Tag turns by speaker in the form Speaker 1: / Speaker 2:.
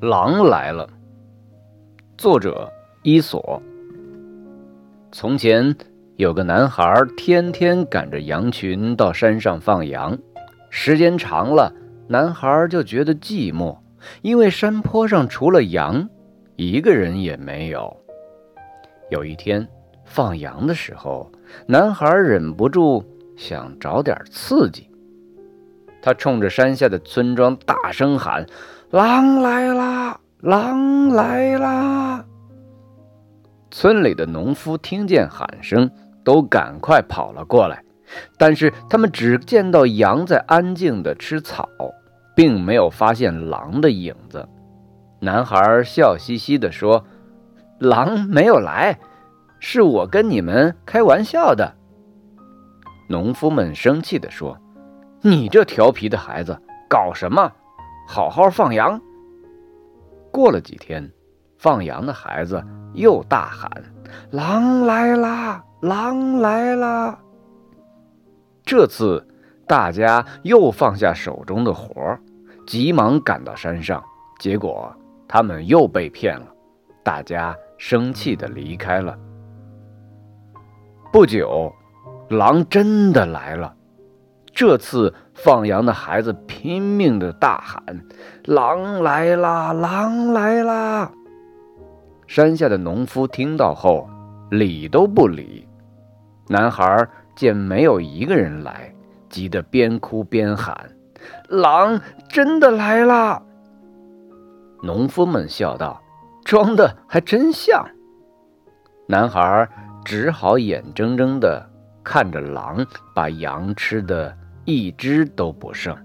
Speaker 1: 狼来了。作者：伊索。从前有个男孩，天天赶着羊群到山上放羊。时间长了，男孩就觉得寂寞，因为山坡上除了羊，一个人也没有。有一天放羊的时候，男孩忍不住想找点刺激。他冲着山下的村庄大声喊：“狼来啦！狼来啦！”村里的农夫听见喊声，都赶快跑了过来。但是他们只见到羊在安静地吃草，并没有发现狼的影子。男孩笑嘻嘻地说：“狼没有来，是我跟你们开玩笑的。”农夫们生气地说。你这调皮的孩子，搞什么？好好放羊。过了几天，放羊的孩子又大喊：“狼来啦！狼来啦！”这次大家又放下手中的活急忙赶到山上。结果他们又被骗了，大家生气的离开了。不久，狼真的来了。这次放羊的孩子拼命的大喊：“狼来啦！狼来啦！”山下的农夫听到后，理都不理。男孩见没有一个人来，急得边哭边喊：“狼真的来啦！”农夫们笑道：“装的还真像。”男孩只好眼睁睁的看着狼把羊吃的。一只都不剩。